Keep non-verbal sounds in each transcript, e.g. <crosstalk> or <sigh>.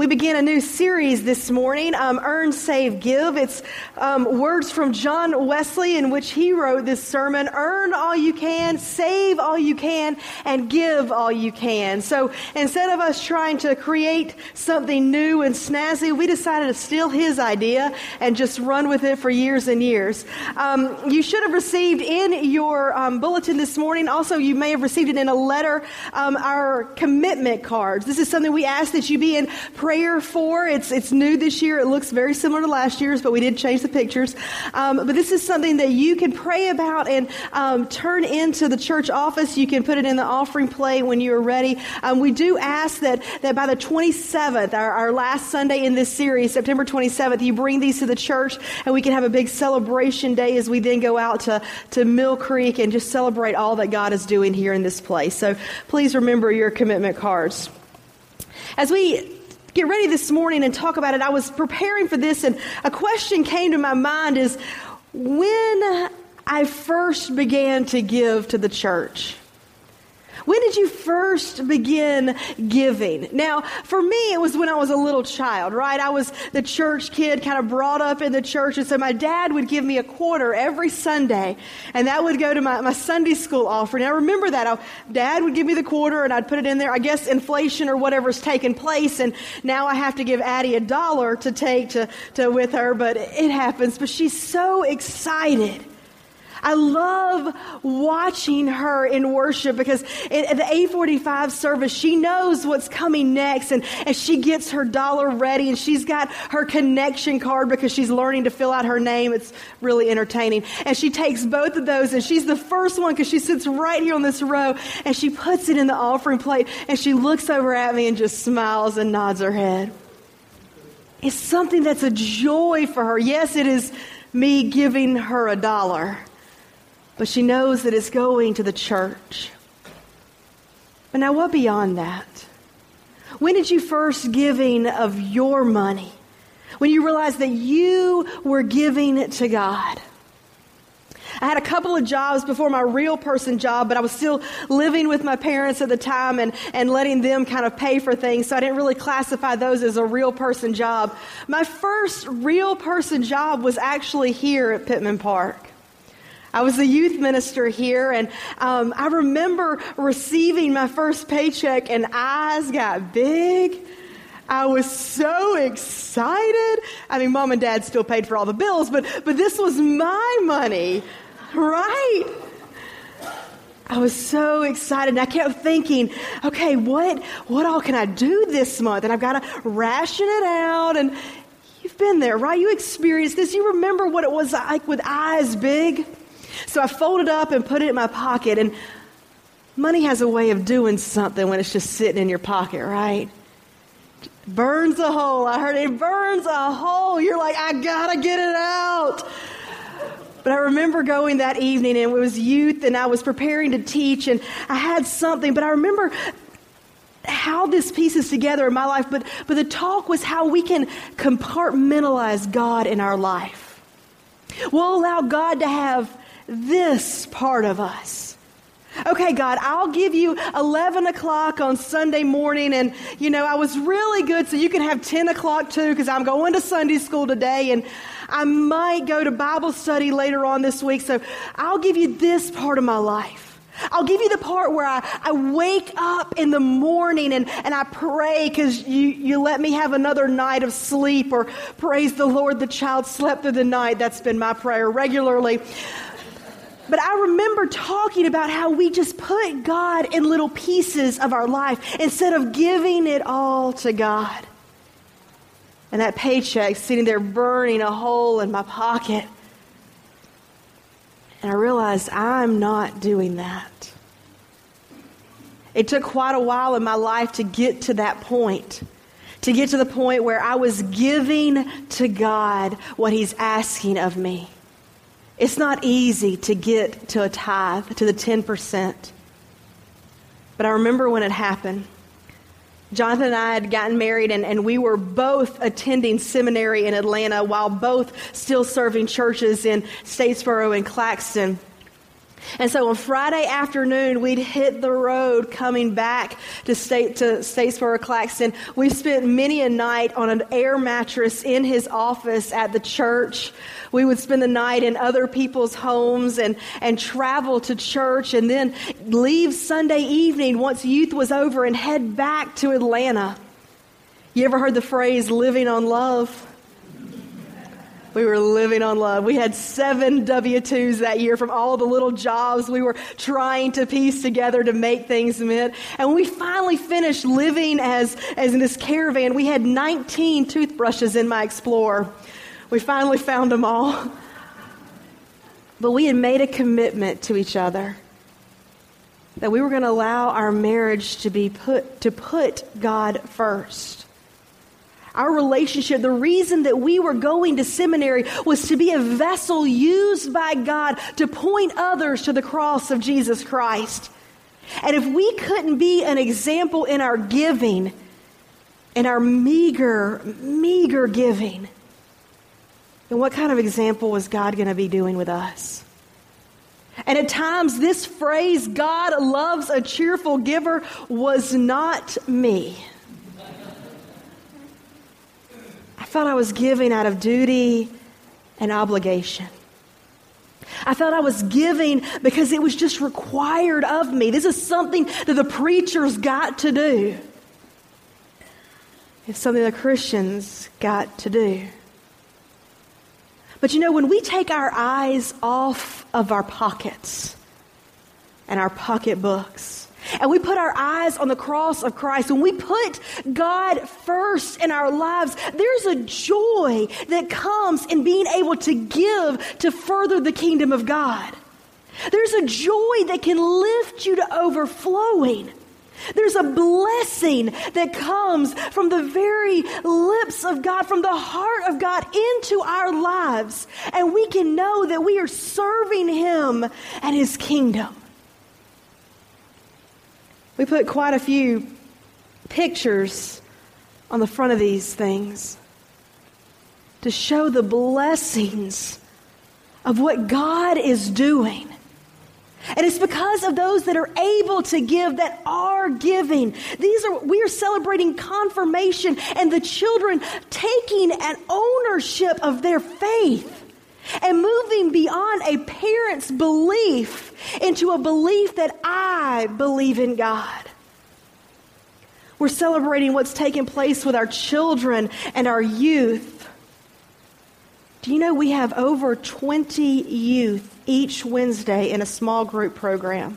We begin a new series this morning, um, Earn, Save, Give. It's um, words from John Wesley in which he wrote this sermon Earn all you can, save all you can, and give all you can. So instead of us trying to create something new and snazzy, we decided to steal his idea and just run with it for years and years. Um, you should have received in your um, bulletin this morning, also, you may have received it in a letter, um, our commitment cards. This is something we ask that you be in for. It's, it's new this year. It looks very similar to last year's, but we did change the pictures. Um, but this is something that you can pray about and um, turn into the church office. You can put it in the offering plate when you are ready. Um, we do ask that, that by the 27th, our, our last Sunday in this series, September 27th, you bring these to the church and we can have a big celebration day as we then go out to, to Mill Creek and just celebrate all that God is doing here in this place. So please remember your commitment cards. As we get ready this morning and talk about it, I was preparing for this, and a question came to my mind is when I first began to give to the church. When did you first begin giving? Now, for me, it was when I was a little child, right? I was the church kid, kind of brought up in the church. And so my dad would give me a quarter every Sunday, and that would go to my, my Sunday school offering. I remember that. I, dad would give me the quarter, and I'd put it in there. I guess inflation or whatever's taken place, and now I have to give Addie a dollar to take to, to with her, but it happens. But she's so excited I love watching her in worship because at the 845 service, she knows what's coming next and, and she gets her dollar ready and she's got her connection card because she's learning to fill out her name. It's really entertaining. And she takes both of those and she's the first one because she sits right here on this row and she puts it in the offering plate and she looks over at me and just smiles and nods her head. It's something that's a joy for her. Yes, it is me giving her a dollar but she knows that it's going to the church. But now, what beyond that? When did you first giving of your money? When you realized that you were giving it to God? I had a couple of jobs before my real person job, but I was still living with my parents at the time and, and letting them kind of pay for things. So I didn't really classify those as a real person job. My first real person job was actually here at Pittman Park. I was a youth minister here, and um, I remember receiving my first paycheck, and eyes got big. I was so excited. I mean, mom and dad still paid for all the bills, but, but this was my money, right? I was so excited. And I kept thinking, okay, what, what all can I do this month? And I've got to ration it out. And you've been there, right? You experienced this. You remember what it was like with eyes big. So I folded up and put it in my pocket. And money has a way of doing something when it's just sitting in your pocket, right? burns a hole. I heard it burns a hole. You're like, I gotta get it out. But I remember going that evening and it was youth and I was preparing to teach and I had something, but I remember how this pieces together in my life, but, but the talk was how we can compartmentalize God in our life. We'll allow God to have this part of us. Okay, God, I'll give you 11 o'clock on Sunday morning. And, you know, I was really good, so you can have 10 o'clock too, because I'm going to Sunday school today. And I might go to Bible study later on this week. So I'll give you this part of my life. I'll give you the part where I, I wake up in the morning and, and I pray because you, you let me have another night of sleep, or praise the Lord, the child slept through the night. That's been my prayer regularly. But I remember talking about how we just put God in little pieces of our life instead of giving it all to God. And that paycheck sitting there burning a hole in my pocket. And I realized I'm not doing that. It took quite a while in my life to get to that point, to get to the point where I was giving to God what He's asking of me. It's not easy to get to a tithe, to the 10%. But I remember when it happened. Jonathan and I had gotten married, and, and we were both attending seminary in Atlanta while both still serving churches in Statesboro and Claxton. And so on Friday afternoon, we'd hit the road coming back to state to Statesboro Claxton. We spent many a night on an air mattress in his office at the church. We would spend the night in other people's homes and, and travel to church and then leave Sunday evening once youth was over and head back to Atlanta. You ever heard the phrase living on love? We were living on love. We had seven W 2s that year from all the little jobs we were trying to piece together to make things meet. And when we finally finished living as, as in this caravan, we had 19 toothbrushes in my Explorer. We finally found them all. But we had made a commitment to each other that we were going to allow our marriage to be put to put God first our relationship, the reason that we were going to seminary was to be a vessel used by God to point others to the cross of Jesus Christ. And if we couldn't be an example in our giving, in our meager, meager giving, then what kind of example was God going to be doing with us? And at times, this phrase, God loves a cheerful giver, was not me. I felt I was giving out of duty and obligation. I felt I was giving because it was just required of me. This is something that the preachers got to do. It's something the Christians got to do. But you know, when we take our eyes off of our pockets and our pocketbooks, and we put our eyes on the cross of Christ, when we put God first in our lives, there's a joy that comes in being able to give to further the kingdom of God. There's a joy that can lift you to overflowing. There's a blessing that comes from the very lips of God, from the heart of God into our lives. And we can know that we are serving Him and His kingdom. We put quite a few pictures on the front of these things to show the blessings of what God is doing. And it's because of those that are able to give that are giving. These are we are celebrating confirmation and the children taking an ownership of their faith and moving beyond a parent's belief into a belief that I believe in God. We're celebrating what's taking place with our children and our youth. Do you know we have over 20 youth each Wednesday in a small group program?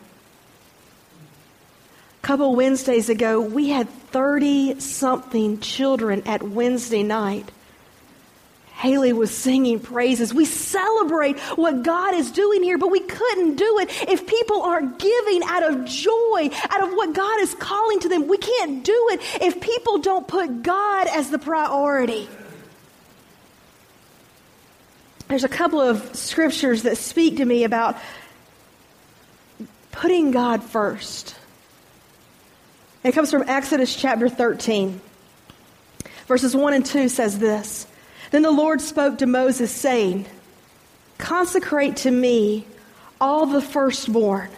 A couple Wednesdays ago, we had 30 something children at Wednesday night Haley was singing praises. We celebrate what God is doing here, but we couldn't do it if people aren't giving out of joy, out of what God is calling to them. We can't do it if people don't put God as the priority. There's a couple of scriptures that speak to me about putting God first. It comes from Exodus chapter 13. Verses 1 and 2 says this. Then the Lord spoke to Moses, saying, Consecrate to me all the firstborn.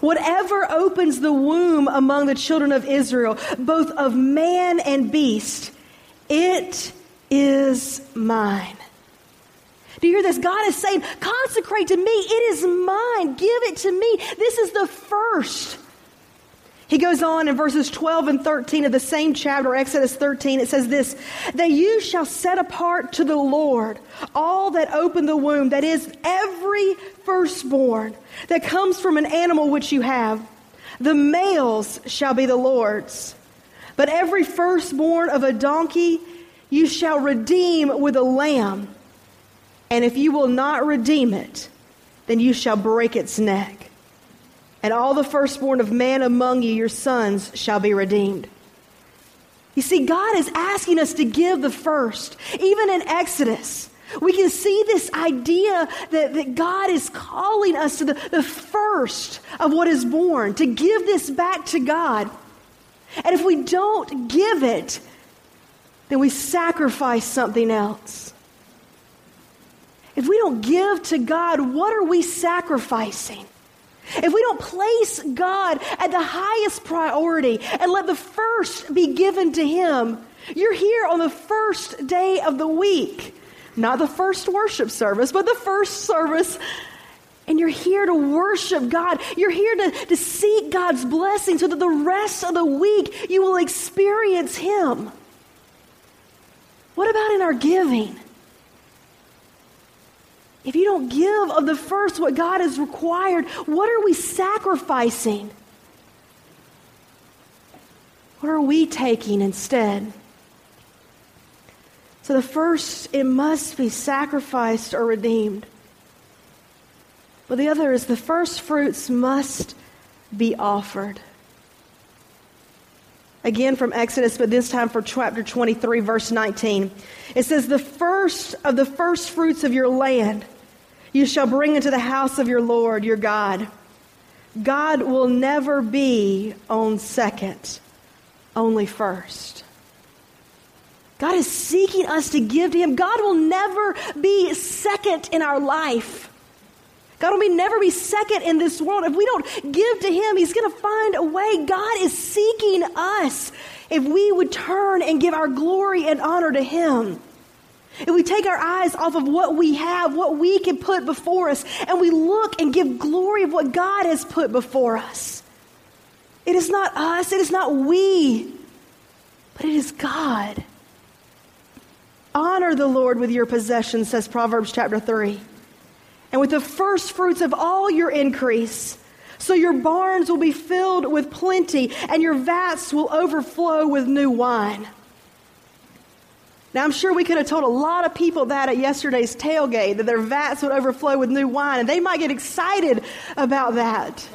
Whatever opens the womb among the children of Israel, both of man and beast, it is mine. Do you hear this? God is saying, Consecrate to me. It is mine. Give it to me. This is the first. He goes on in verses 12 and 13 of the same chapter, Exodus 13, it says this That you shall set apart to the Lord all that open the womb, that is, every firstborn that comes from an animal which you have. The males shall be the Lord's. But every firstborn of a donkey you shall redeem with a lamb. And if you will not redeem it, then you shall break its neck and all the firstborn of man among you, your sons, shall be redeemed. You see, God is asking us to give the first. Even in Exodus, we can see this idea that, that God is calling us to the, the first of what is born, to give this back to God. And if we don't give it, then we sacrifice something else. If we don't give to God, what are we sacrificing? If we don't place God at the highest priority and let the first be given to Him, you're here on the first day of the week. Not the first worship service, but the first service. And you're here to worship God. You're here to, to seek God's blessing so that the rest of the week you will experience Him. What about in our giving? If you don't give of the first what God has required, what are we sacrificing? What are we taking instead? So the first, it must be sacrificed or redeemed. But the other is the first fruits must be offered. Again from Exodus, but this time for chapter 23, verse 19. It says, The first of the first fruits of your land you shall bring into the house of your Lord your God. God will never be on second, only first. God is seeking us to give to Him. God will never be second in our life. God will be, never be second in this world. If we don't give to Him, He's going to find a way. God is seeking us if we would turn and give our glory and honor to Him. If we take our eyes off of what we have, what we can put before us, and we look and give glory of what God has put before us. It is not us, it is not we, but it is God. Honor the Lord with your possessions, says Proverbs chapter 3, and with the first fruits of all your increase. So your barns will be filled with plenty, and your vats will overflow with new wine. Now, I'm sure we could have told a lot of people that at yesterday's tailgate, that their vats would overflow with new wine, and they might get excited about that.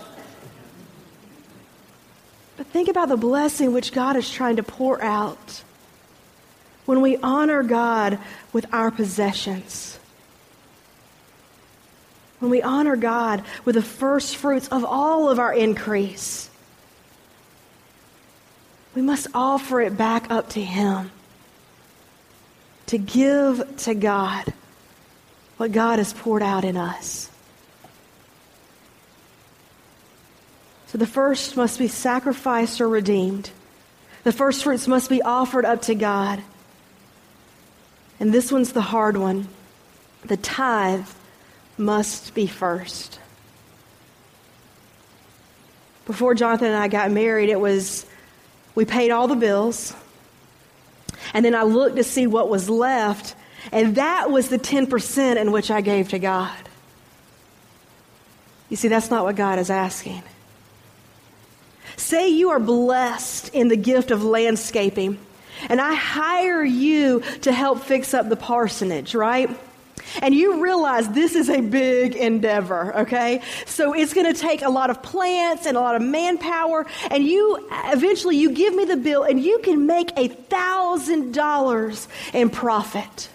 But think about the blessing which God is trying to pour out when we honor God with our possessions. When we honor God with the first fruits of all of our increase, we must offer it back up to Him. To give to God what God has poured out in us. So the first must be sacrificed or redeemed. The first fruits must be offered up to God. And this one's the hard one. The tithe must be first. Before Jonathan and I got married, it was we paid all the bills. And then I looked to see what was left, and that was the 10% in which I gave to God. You see, that's not what God is asking. Say you are blessed in the gift of landscaping and I hire you to help fix up the parsonage, right? And you realize this is a big endeavor, okay? So it's going to take a lot of plants and a lot of manpower. And you eventually you give me the bill, and you can make a thousand dollars in profit.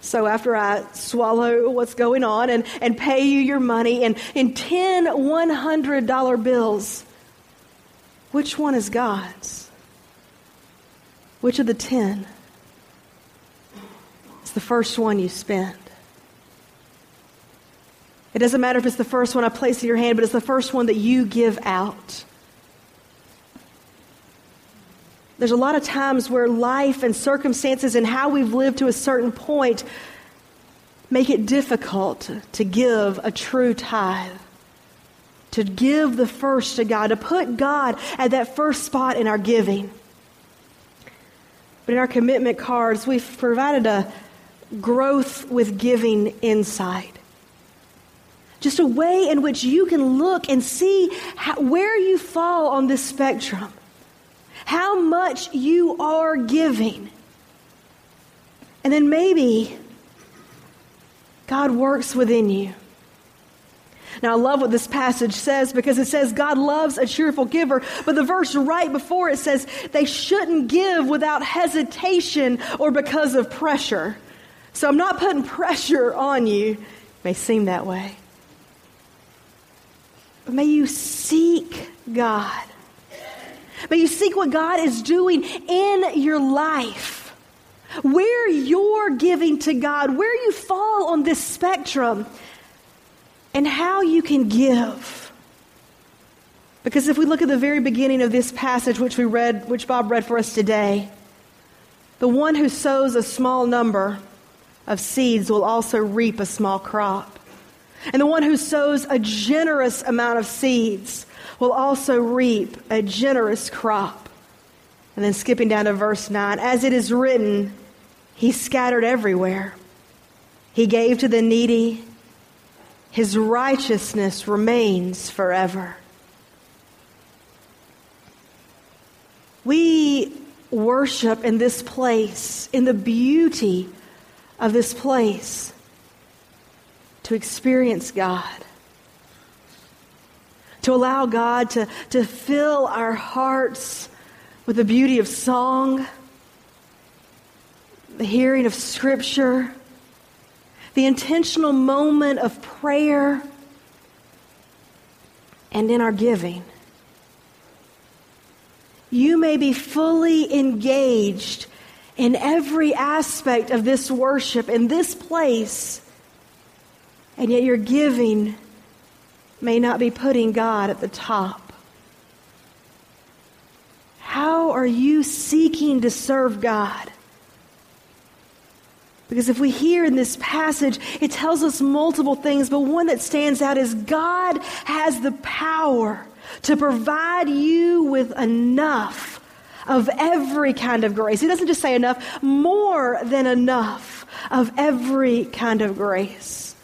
So after I swallow what's going on and, and pay you your money in, in 10 $100 bills, which one is God's? Which of the ten is the first one you spend? It doesn't matter if it's the first one I place in your hand, but it's the first one that you give out. There's a lot of times where life and circumstances and how we've lived to a certain point make it difficult to give a true tithe, to give the first to God, to put God at that first spot in our giving. But in our commitment cards, we've provided a growth with giving inside. Just a way in which you can look and see how, where you fall on this spectrum, how much you are giving. And then maybe God works within you now, I love what this passage says because it says God loves a cheerful giver. But the verse right before it says they shouldn't give without hesitation or because of pressure. So I'm not putting pressure on you. It may seem that way. But may you seek God. May you seek what God is doing in your life. Where you're giving to God, where you fall on this spectrum and how you can give. Because if we look at the very beginning of this passage, which we read, which Bob read for us today, the one who sows a small number of seeds will also reap a small crop. And the one who sows a generous amount of seeds will also reap a generous crop. And then skipping down to verse 9, as it is written, he scattered everywhere. He gave to the needy. His righteousness remains forever. We worship in this place, in the beauty of this place, to experience God, to allow God to, to fill our hearts with the beauty of song, the hearing of Scripture, the intentional moment of prayer, and in our giving. You may be fully engaged in every aspect of this worship in this place, and yet your giving may not be putting God at the top. How are you seeking to serve God? Because if we hear in this passage, it tells us multiple things, but one that stands out is God has the power to provide you with enough of every kind of grace. He doesn't just say enough, more than enough of every kind of grace.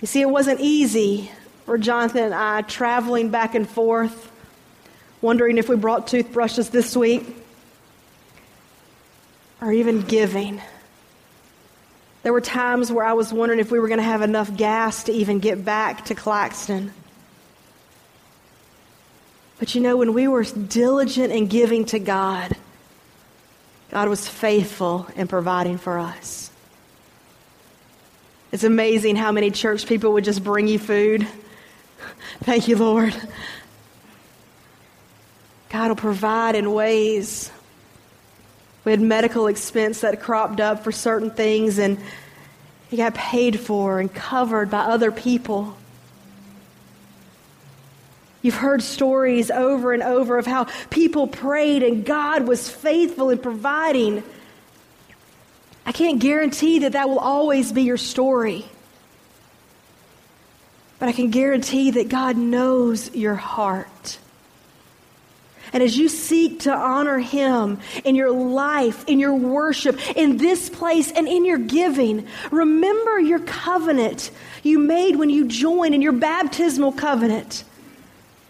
You see, it wasn't easy for Jonathan and I traveling back and forth, wondering if we brought toothbrushes this week, or even giving. There were times where I was wondering if we were going to have enough gas to even get back to Claxton. But you know, when we were diligent in giving to God, God was faithful in providing for us. It's amazing how many church people would just bring you food. <laughs> Thank you, Lord. God will provide in ways we had medical expense that cropped up for certain things, and he got paid for and covered by other people. You've heard stories over and over of how people prayed and God was faithful in providing. I can't guarantee that that will always be your story. But I can guarantee that God knows your heart. And as you seek to honor Him in your life, in your worship, in this place, and in your giving, remember your covenant you made when you joined in your baptismal covenant.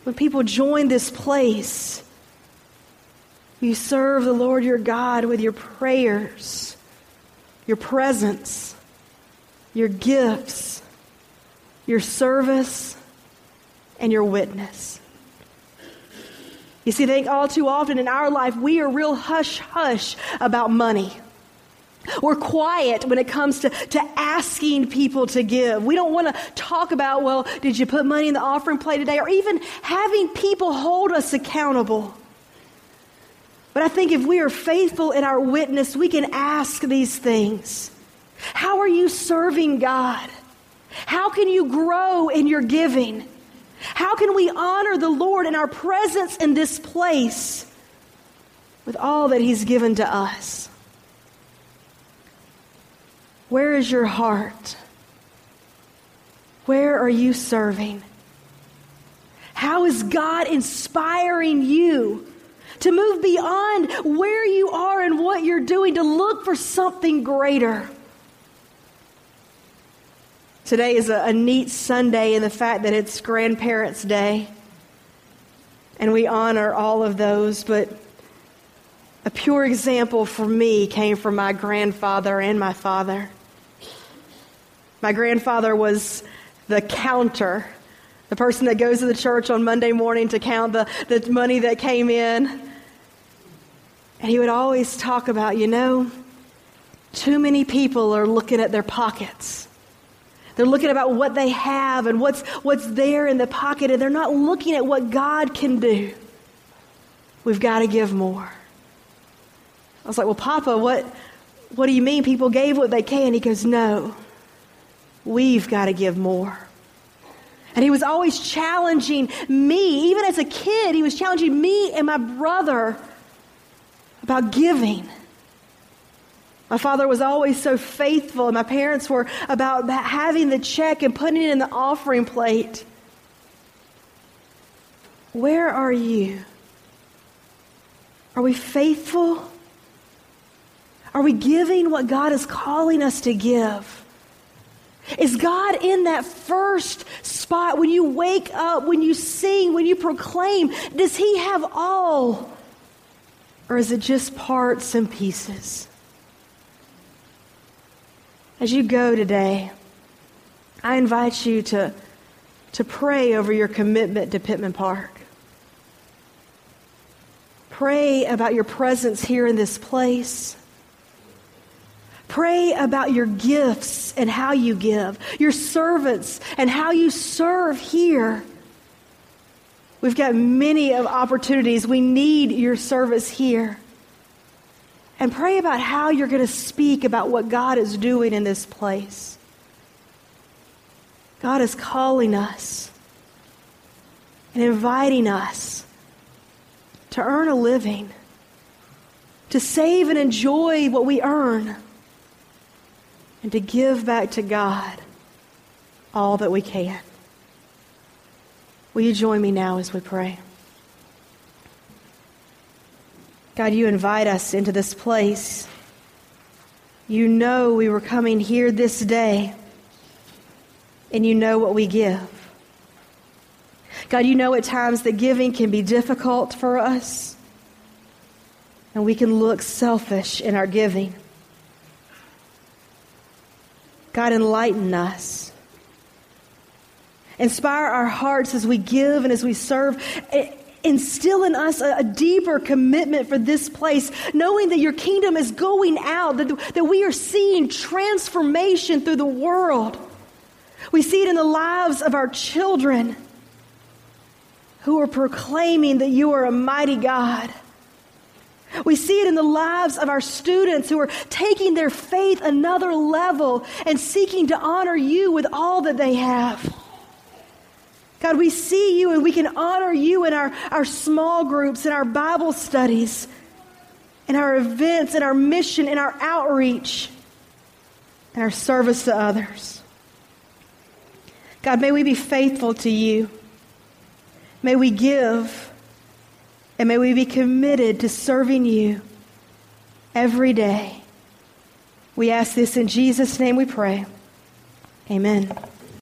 When people join this place, you serve the Lord your God with your prayers, your presence, your gifts, your service, and your witness. You see, I think all too often in our life, we are real hush hush about money. We're quiet when it comes to, to asking people to give. We don't want to talk about, well, did you put money in the offering plate today? Or even having people hold us accountable. But I think if we are faithful in our witness, we can ask these things. How are you serving God? How can you grow in your giving? How can we honor the Lord in our presence in this place with all that He's given to us? Where is your heart? Where are you serving? How is God inspiring you to move beyond where you are and what you're doing to look for something greater? Today is a, a neat Sunday in the fact that it's Grandparents' Day. And we honor all of those, but a pure example for me came from my grandfather and my father. My grandfather was the counter, the person that goes to the church on Monday morning to count the, the money that came in. And he would always talk about, you know, too many people are looking at their pockets. They're looking about what they have and what's, what's there in the pocket, and they're not looking at what God can do. We've got to give more. I was like, Well, Papa, what, what do you mean people gave what they can? He goes, No. We've got to give more. And he was always challenging me, even as a kid, he was challenging me and my brother about giving. My father was always so faithful, and my parents were about having the check and putting it in the offering plate. Where are you? Are we faithful? Are we giving what God is calling us to give? Is God in that first spot when you wake up, when you sing, when you proclaim? Does He have all? Or is it just parts and pieces? As you go today, I invite you to, to pray over your commitment to Pittman Park. Pray about your presence here in this place. Pray about your gifts and how you give, your servants and how you serve here. We've got many of opportunities. We need your service here. And pray about how you're going to speak about what God is doing in this place. God is calling us and inviting us to earn a living, to save and enjoy what we earn and to give back to God all that we can. Will you join me now as we pray? God, you invite us into this place. You know we were coming here this day, and you know what we give. God, you know at times that giving can be difficult for us, and we can look selfish in our giving. God, enlighten us. Inspire our hearts as we give and as we serve. Instill in us a, a, deeper commitment for this place, knowing that your kingdom is going out, that, that we are seeing transformation through the world. We see it in the lives of our children who are proclaiming that you are a mighty God. We see it in the lives of our students who are taking their faith another level and seeking to honor you with all that they have. God, we see you and we can honor you in our, our small groups, in our Bible studies, in our events, in our mission, in our outreach, in our service to others. God, may we be faithful to you. May we give and may we be committed to serving you every day. We ask this in Jesus' name we pray. Amen.